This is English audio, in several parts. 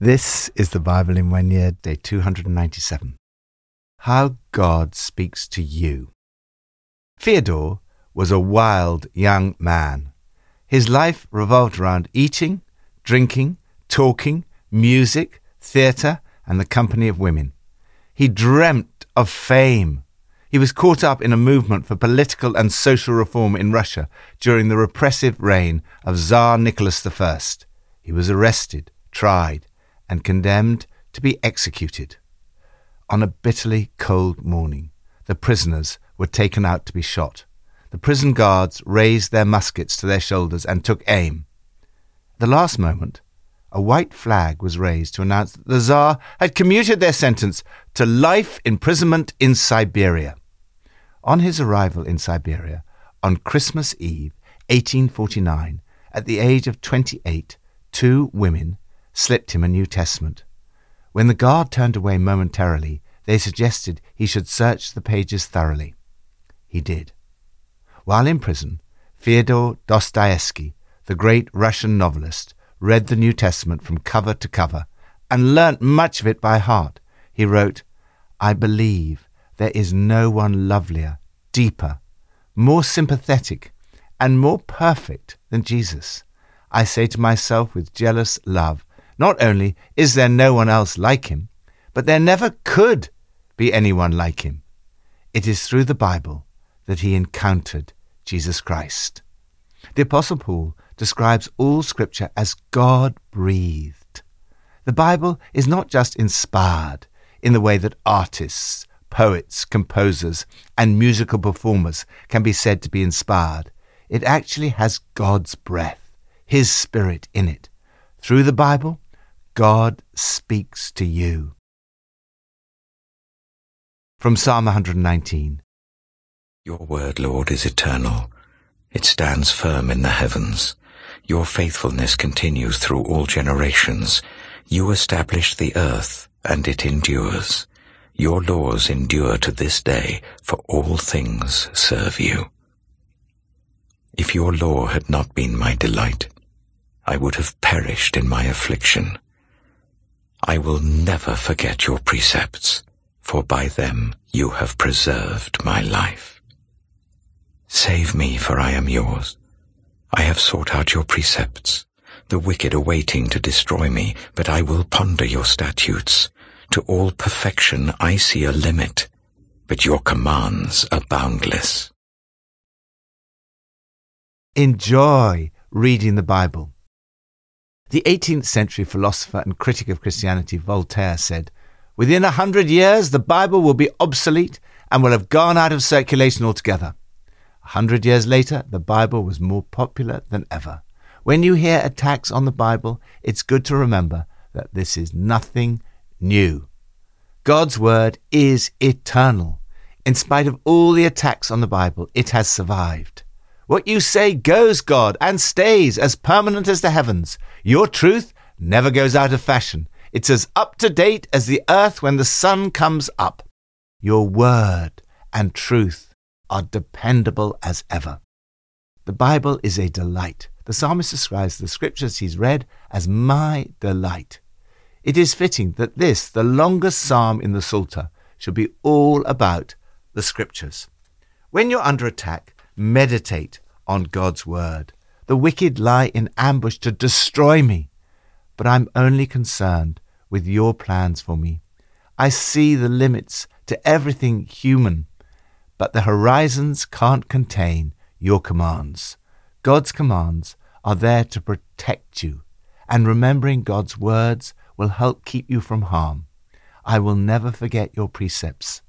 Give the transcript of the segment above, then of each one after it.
This is the Bible in one year, day 297. How God Speaks to You. Fyodor was a wild young man. His life revolved around eating, drinking, talking, music, theatre, and the company of women. He dreamt of fame. He was caught up in a movement for political and social reform in Russia during the repressive reign of Tsar Nicholas I. He was arrested, tried, and condemned to be executed. On a bitterly cold morning, the prisoners were taken out to be shot. The prison guards raised their muskets to their shoulders and took aim. At the last moment, a white flag was raised to announce that the Tsar had commuted their sentence to life imprisonment in Siberia. On his arrival in Siberia, on Christmas Eve, 1849, at the age of 28, two women slipped him a New Testament. When the guard turned away momentarily, they suggested he should search the pages thoroughly. He did. While in prison, Fyodor Dostoevsky, the great Russian novelist, read the New Testament from cover to cover and learnt much of it by heart. He wrote, I believe there is no one lovelier, deeper, more sympathetic, and more perfect than Jesus. I say to myself with jealous love, not only is there no one else like him, but there never could be anyone like him. It is through the Bible that he encountered Jesus Christ. The Apostle Paul describes all Scripture as God breathed. The Bible is not just inspired in the way that artists, poets, composers, and musical performers can be said to be inspired. It actually has God's breath, His Spirit in it. Through the Bible, God speaks to you. From Psalm 119 Your word, Lord, is eternal. It stands firm in the heavens. Your faithfulness continues through all generations. You established the earth, and it endures. Your laws endure to this day, for all things serve you. If your law had not been my delight, I would have perished in my affliction. I will never forget your precepts, for by them you have preserved my life. Save me, for I am yours. I have sought out your precepts, the wicked are waiting to destroy me, but I will ponder your statutes. To all perfection I see a limit, but your commands are boundless. Enjoy reading the Bible. The 18th century philosopher and critic of Christianity Voltaire said, Within a hundred years, the Bible will be obsolete and will have gone out of circulation altogether. A hundred years later, the Bible was more popular than ever. When you hear attacks on the Bible, it's good to remember that this is nothing new. God's Word is eternal. In spite of all the attacks on the Bible, it has survived. What you say goes, God, and stays as permanent as the heavens. Your truth never goes out of fashion. It's as up to date as the earth when the sun comes up. Your word and truth are dependable as ever. The Bible is a delight. The psalmist describes the scriptures he's read as my delight. It is fitting that this, the longest psalm in the Psalter, should be all about the scriptures. When you're under attack, meditate on God's word. The wicked lie in ambush to destroy me, but I'm only concerned with your plans for me. I see the limits to everything human, but the horizons can't contain your commands. God's commands are there to protect you, and remembering God's words will help keep you from harm. I will never forget your precepts,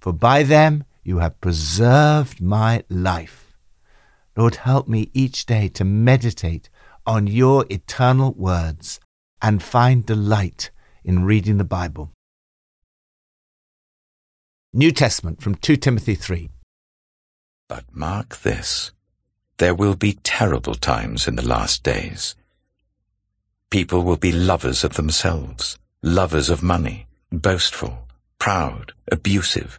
for by them you have preserved my life. Lord, help me each day to meditate on your eternal words and find delight in reading the Bible. New Testament from 2 Timothy 3. But mark this there will be terrible times in the last days. People will be lovers of themselves, lovers of money, boastful, proud, abusive,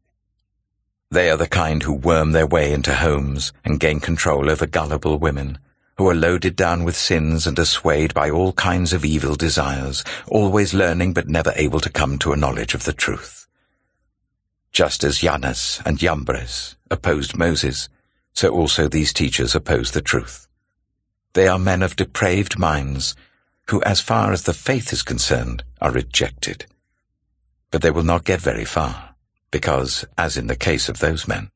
They are the kind who worm their way into homes and gain control over gullible women, who are loaded down with sins and are swayed by all kinds of evil desires, always learning but never able to come to a knowledge of the truth. Just as Jannes and Jambres opposed Moses, so also these teachers oppose the truth. They are men of depraved minds, who as far as the faith is concerned are rejected. But they will not get very far, because, as in the case of those men,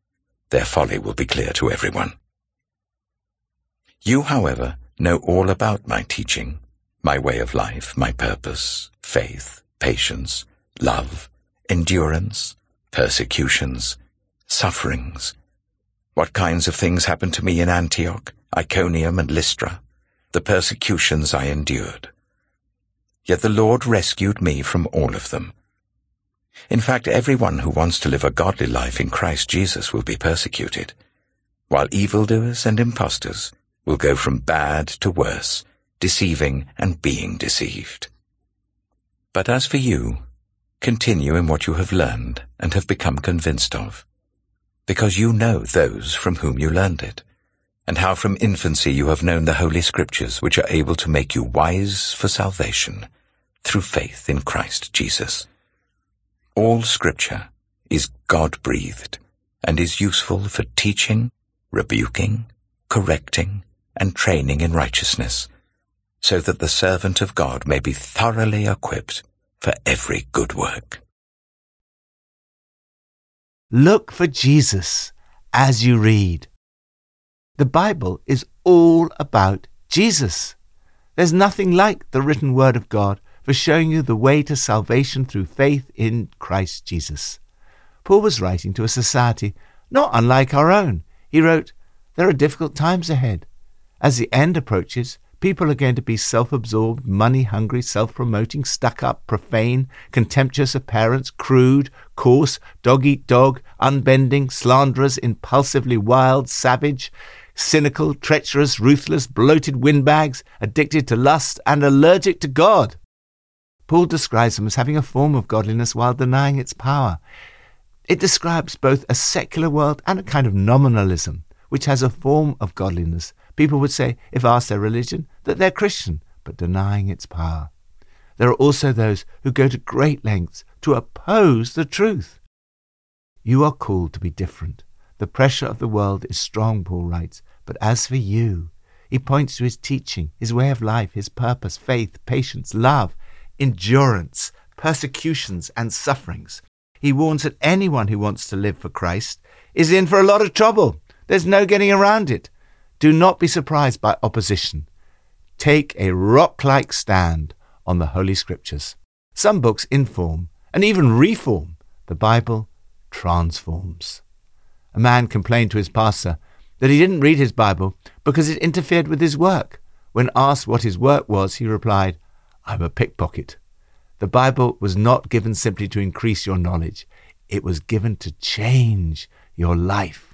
their folly will be clear to everyone. You, however, know all about my teaching, my way of life, my purpose, faith, patience, love, endurance, persecutions, sufferings, what kinds of things happened to me in Antioch, Iconium, and Lystra, the persecutions I endured. Yet the Lord rescued me from all of them. In fact, everyone who wants to live a godly life in Christ Jesus will be persecuted, while evildoers and impostors will go from bad to worse, deceiving and being deceived. But as for you, continue in what you have learned and have become convinced of, because you know those from whom you learned it, and how from infancy you have known the Holy Scriptures which are able to make you wise for salvation through faith in Christ Jesus. All Scripture is God-breathed and is useful for teaching, rebuking, correcting, and training in righteousness, so that the servant of God may be thoroughly equipped for every good work. Look for Jesus as you read. The Bible is all about Jesus. There's nothing like the written word of God for showing you the way to salvation through faith in Christ Jesus. Paul was writing to a society not unlike our own. He wrote, There are difficult times ahead. As the end approaches, people are going to be self absorbed, money hungry, self promoting, stuck up, profane, contemptuous of parents, crude, coarse, dog eat dog, unbending, slanderers, impulsively wild, savage, cynical, treacherous, ruthless, bloated windbags, addicted to lust, and allergic to God. Paul describes them as having a form of godliness while denying its power. It describes both a secular world and a kind of nominalism, which has a form of godliness People would say, if asked their religion, that they're Christian, but denying its power. There are also those who go to great lengths to oppose the truth. You are called to be different. The pressure of the world is strong, Paul writes, but as for you, he points to his teaching, his way of life, his purpose, faith, patience, love, endurance, persecutions, and sufferings. He warns that anyone who wants to live for Christ is in for a lot of trouble. There's no getting around it. Do not be surprised by opposition. Take a rock like stand on the Holy Scriptures. Some books inform and even reform. The Bible transforms. A man complained to his pastor that he didn't read his Bible because it interfered with his work. When asked what his work was, he replied, I'm a pickpocket. The Bible was not given simply to increase your knowledge, it was given to change your life.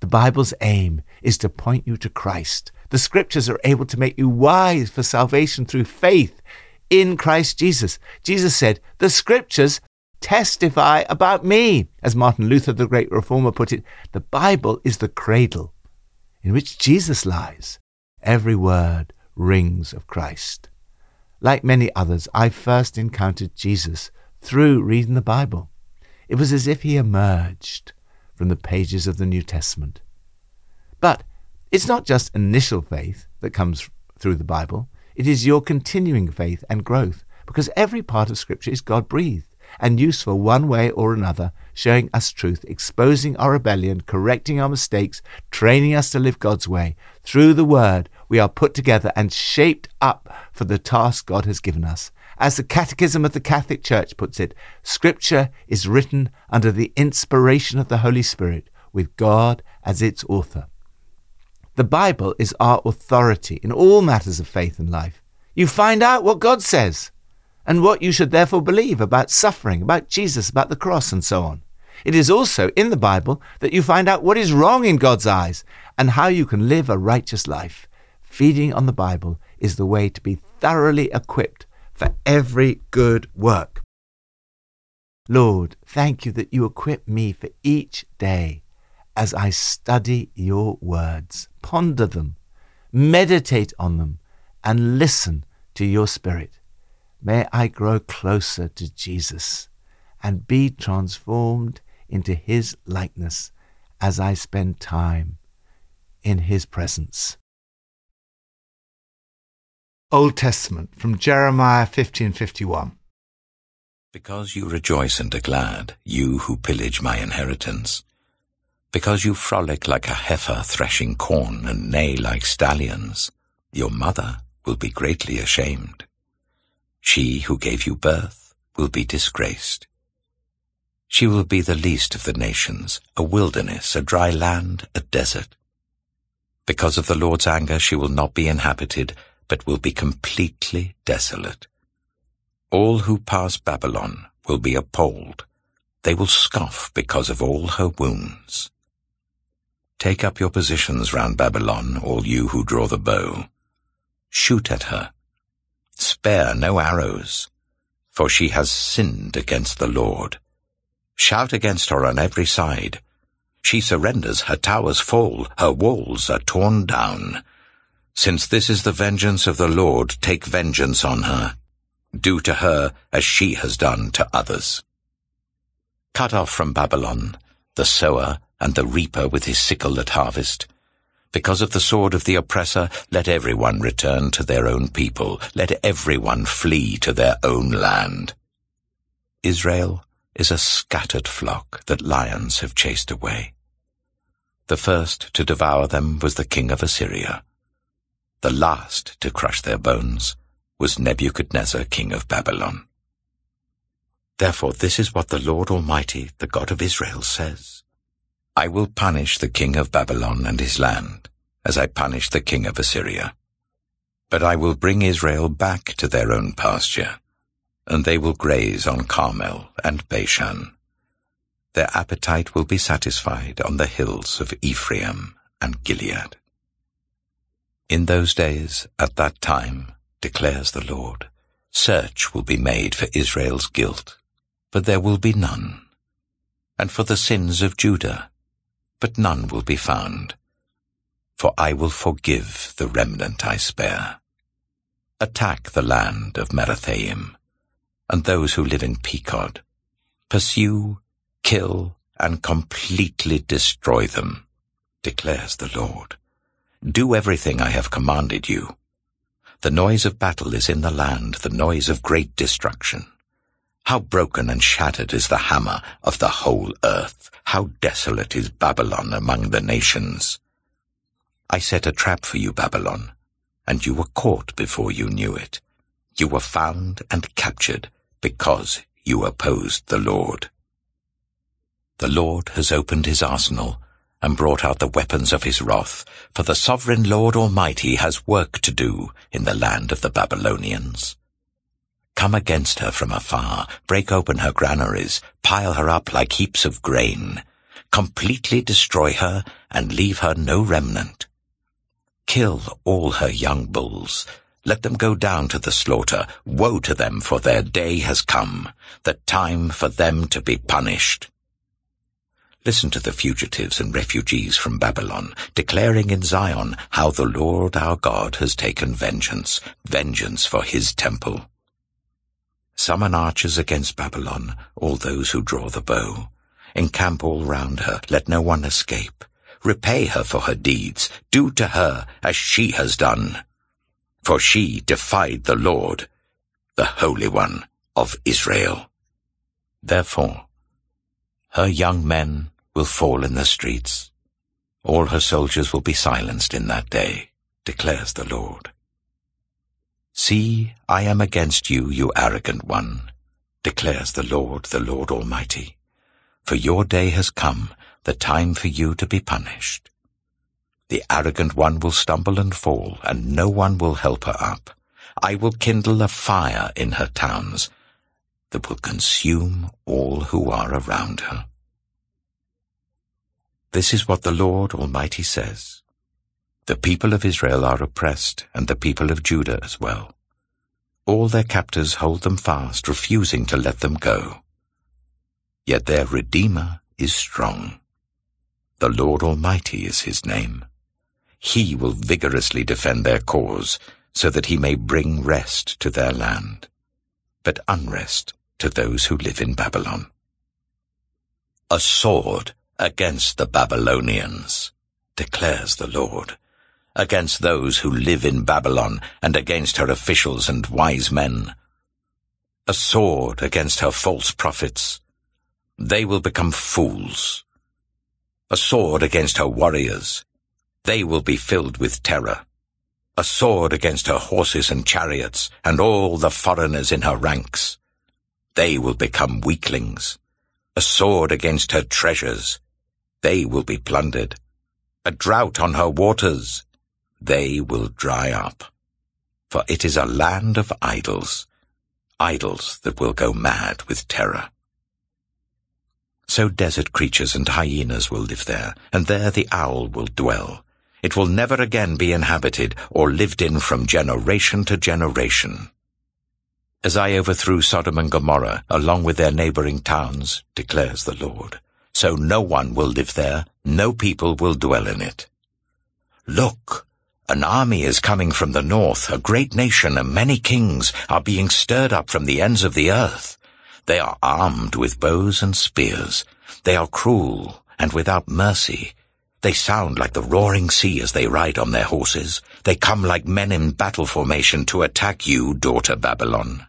The Bible's aim is to point you to Christ. The scriptures are able to make you wise for salvation through faith in Christ Jesus. Jesus said, The scriptures testify about me. As Martin Luther, the great reformer, put it, the Bible is the cradle in which Jesus lies. Every word rings of Christ. Like many others, I first encountered Jesus through reading the Bible. It was as if he emerged from the pages of the New Testament. But it's not just initial faith that comes through the Bible, it is your continuing faith and growth, because every part of Scripture is God breathed and useful one way or another, showing us truth, exposing our rebellion, correcting our mistakes, training us to live God's way. Through the Word, we are put together and shaped up for the task God has given us. As the Catechism of the Catholic Church puts it, Scripture is written under the inspiration of the Holy Spirit, with God as its author. The Bible is our authority in all matters of faith and life. You find out what God says. and what you should therefore believe about suffering, about Jesus, about the cross, and so on. It is also in the Bible that you find out what is wrong in God's eyes and how you can live a righteous life. Feeding on the Bible is the way to be thoroughly equipped for every good work. Lord, thank you that you equip me for each day as I study your words, ponder them, meditate on them, and listen to your Spirit. May I grow closer to Jesus and be transformed into his likeness as I spend time in his presence. Old Testament from Jeremiah 1551. Because you rejoice and are glad, you who pillage my inheritance. Because you frolic like a heifer threshing corn and neigh like stallions, your mother will be greatly ashamed. She who gave you birth will be disgraced. She will be the least of the nations, a wilderness, a dry land, a desert. Because of the Lord's anger she will not be inhabited, but will be completely desolate. All who pass Babylon will be appalled. They will scoff because of all her wounds. Take up your positions round Babylon, all you who draw the bow. Shoot at her. Spare no arrows, for she has sinned against the Lord. Shout against her on every side. She surrenders, her towers fall, her walls are torn down. Since this is the vengeance of the Lord, take vengeance on her. Do to her as she has done to others. Cut off from Babylon the sower and the reaper with his sickle at harvest. Because of the sword of the oppressor, let everyone return to their own people. Let everyone flee to their own land. Israel is a scattered flock that lions have chased away. The first to devour them was the king of Assyria. The last to crush their bones was Nebuchadnezzar, king of Babylon. Therefore this is what the Lord Almighty, the God of Israel, says. I will punish the king of Babylon and his land, as I punished the king of Assyria. But I will bring Israel back to their own pasture, and they will graze on Carmel and Bashan. Their appetite will be satisfied on the hills of Ephraim and Gilead. In those days, at that time, declares the Lord, search will be made for Israel's guilt, but there will be none, and for the sins of Judah, but none will be found. For I will forgive the remnant I spare. Attack the land of Merathaim, and those who live in Pekod. Pursue, kill, and completely destroy them, declares the Lord. Do everything I have commanded you. The noise of battle is in the land, the noise of great destruction. How broken and shattered is the hammer of the whole earth. How desolate is Babylon among the nations. I set a trap for you, Babylon, and you were caught before you knew it. You were found and captured because you opposed the Lord. The Lord has opened his arsenal and brought out the weapons of his wrath, for the sovereign Lord Almighty has work to do in the land of the Babylonians. Come against her from afar, break open her granaries, pile her up like heaps of grain, completely destroy her and leave her no remnant. Kill all her young bulls, let them go down to the slaughter. Woe to them, for their day has come, the time for them to be punished. Listen to the fugitives and refugees from Babylon, declaring in Zion how the Lord our God has taken vengeance, vengeance for his temple. Summon archers against Babylon, all those who draw the bow. Encamp all round her, let no one escape. Repay her for her deeds, do to her as she has done. For she defied the Lord, the Holy One of Israel. Therefore, her young men will fall in the streets. All her soldiers will be silenced in that day, declares the Lord. See, I am against you, you arrogant one, declares the Lord, the Lord Almighty. For your day has come, the time for you to be punished. The arrogant one will stumble and fall, and no one will help her up. I will kindle a fire in her towns that will consume all who are around her. This is what the Lord Almighty says. The people of Israel are oppressed, and the people of Judah as well. All their captors hold them fast, refusing to let them go. Yet their Redeemer is strong. The Lord Almighty is his name. He will vigorously defend their cause, so that he may bring rest to their land, but unrest to those who live in Babylon. A sword against the Babylonians, declares the Lord, against those who live in Babylon and against her officials and wise men. A sword against her false prophets. They will become fools. A sword against her warriors. They will be filled with terror. A sword against her horses and chariots and all the foreigners in her ranks. They will become weaklings. A sword against her treasures. They will be plundered. A drought on her waters. They will dry up. For it is a land of idols, idols that will go mad with terror. So desert creatures and hyenas will live there, and there the owl will dwell. It will never again be inhabited or lived in from generation to generation. As I overthrew Sodom and Gomorrah along with their neighboring towns, declares the Lord, so no one will live there, no people will dwell in it. Look, an army is coming from the north, a great nation and many kings are being stirred up from the ends of the earth. They are armed with bows and spears. They are cruel and without mercy. They sound like the roaring sea as they ride on their horses. They come like men in battle formation to attack you, daughter Babylon.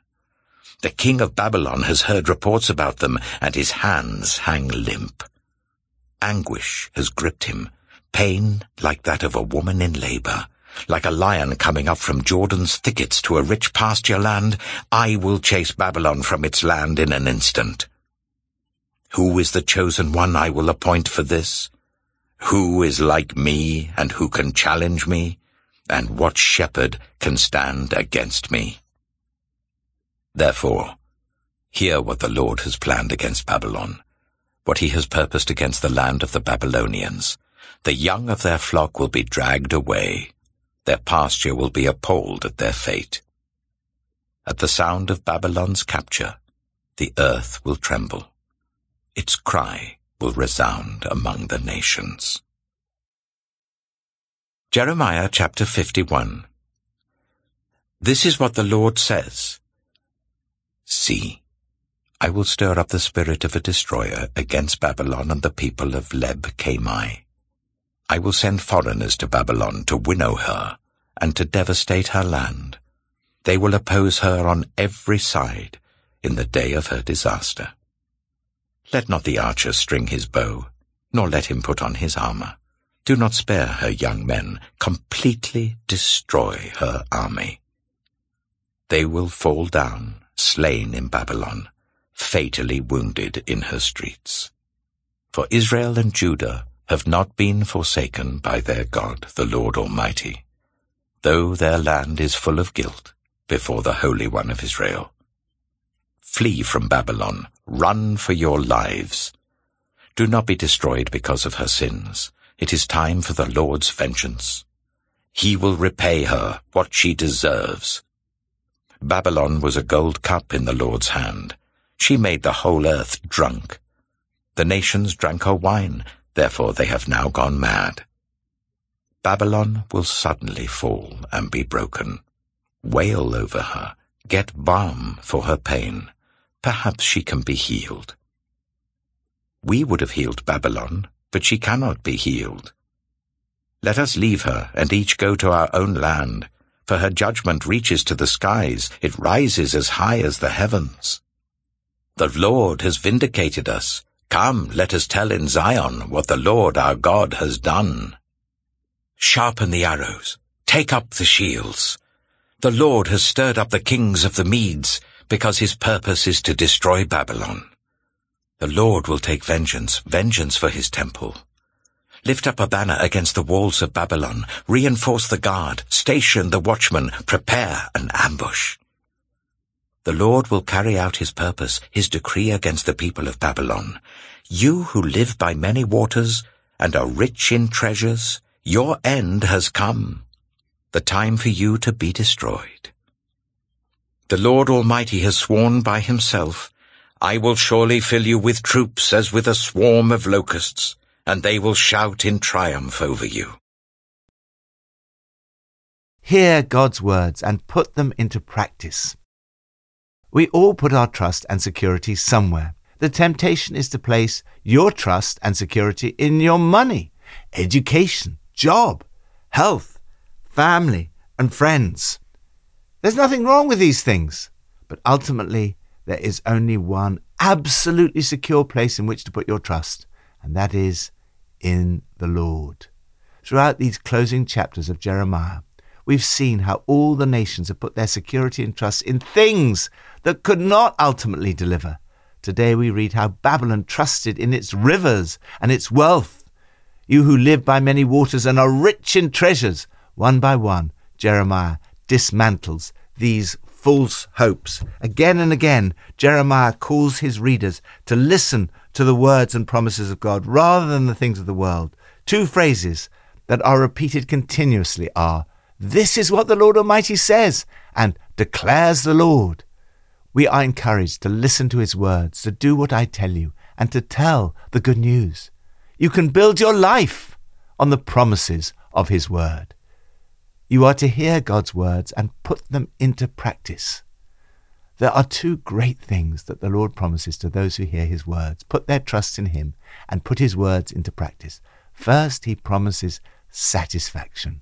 The king of Babylon has heard reports about them, and his hands hang limp. Anguish has gripped him, pain like that of a woman in labor. Like a lion coming up from Jordan's thickets to a rich pasture land, I will chase Babylon from its land in an instant. Who is the chosen one I will appoint for this? Who is like me, and who can challenge me? And what shepherd can stand against me? Therefore, hear what the Lord has planned against Babylon, what he has purposed against the land of the Babylonians. The young of their flock will be dragged away, their pasture will be appalled at their fate. At the sound of Babylon's capture, the earth will tremble. Its cry will resound among the nations. Jeremiah chapter 51 This is what the Lord says. See, I will stir up the spirit of a destroyer against Babylon and the people of Leb Kamai. I will send foreigners to Babylon to winnow her and to devastate her land. They will oppose her on every side in the day of her disaster. Let not the archer string his bow, nor let him put on his armor. Do not spare her young men. Completely destroy her army. They will fall down, slain in Babylon, fatally wounded in her streets. For Israel and Judah have not been forsaken by their God, the Lord Almighty, though their land is full of guilt before the Holy One of Israel. Flee from Babylon, run for your lives. Do not be destroyed because of her sins. It is time for the Lord's vengeance. He will repay her what she deserves. Babylon was a gold cup in the Lord's hand. She made the whole earth drunk. The nations drank her wine, Therefore they have now gone mad. Babylon will suddenly fall and be broken. Wail over her. Get balm for her pain. Perhaps she can be healed. We would have healed Babylon, but she cannot be healed. Let us leave her and each go to our own land, for her judgment reaches to the skies, it rises as high as the heavens. The Lord has vindicated us, Come, let us tell in Zion what the Lord our God has done. Sharpen the arrows, take up the shields. The Lord has stirred up the kings of the Medes, because his purpose is to destroy Babylon. The Lord will take vengeance, vengeance for his temple. Lift up a banner against the walls of Babylon. Reinforce the guard. Station the watchman. Prepare an ambush. The Lord will carry out his purpose, his decree against the people of Babylon. You who live by many waters and are rich in treasures, your end has come. The time for you to be destroyed. The Lord Almighty has sworn by himself, I will surely fill you with troops as with a swarm of locusts and they will shout in triumph over you. Hear God's words and put them into practice. We all put our trust and security somewhere. The temptation is to place your trust and security in your money, education, job, health, family, and friends. There's nothing wrong with these things, but ultimately there is only one absolutely secure place in which to put your trust, and that is in the Lord. Throughout these closing chapters of Jeremiah, we've seen how all the nations have put their security and trust in things that could not ultimately deliver. Today we read how Babylon trusted in its rivers and its wealth. You who live by many waters and are rich in treasures, one by one, Jeremiah dismantles these false hopes. Again and again, Jeremiah calls his readers to listen to the words and promises of God rather than the things of the world. Two phrases that are repeated continuously are, This is what the Lord Almighty says, and declares the Lord. We are encouraged to listen to his words, to do what I tell you, and to tell the good news. You can build your life on the promises of his word. You are to hear God's words and put them into practice. There are two great things that the Lord promises to those who hear his words, put their trust in him, and put his words into practice. First, he promises satisfaction.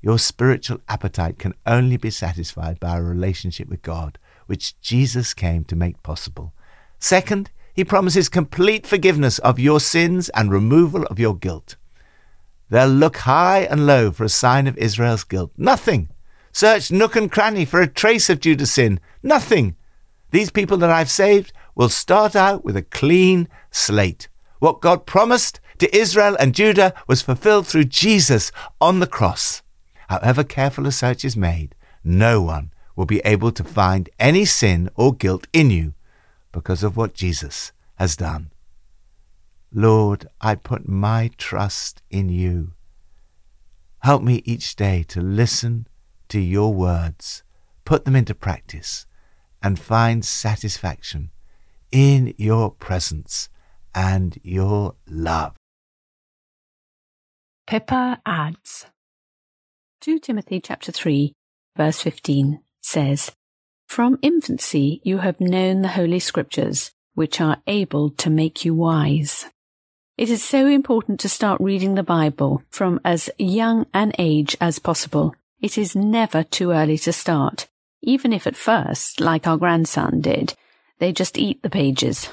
Your spiritual appetite can only be satisfied by a relationship with God, which Jesus came to make possible. Second, he promises complete forgiveness of your sins and removal of your guilt. They'll look high and low for a sign of Israel's guilt. Nothing. Search nook and cranny for a trace of Judah's sin. Nothing. These people that I've saved will start out with a clean slate. What God promised to Israel and Judah was fulfilled through Jesus on the cross. However careful a search is made, no one will be able to find any sin or guilt in you because of what Jesus has done. Lord, I put my trust in you. Help me each day to listen to your words, put them into practice, and find satisfaction in your presence and your love. Pippa adds 2 Timothy chapter 3 verse 15 says, From infancy you have known the holy scriptures, which are able to make you wise. It is so important to start reading the Bible from as young an age as possible. It is never too early to start, even if at first, like our grandson did, they just eat the pages.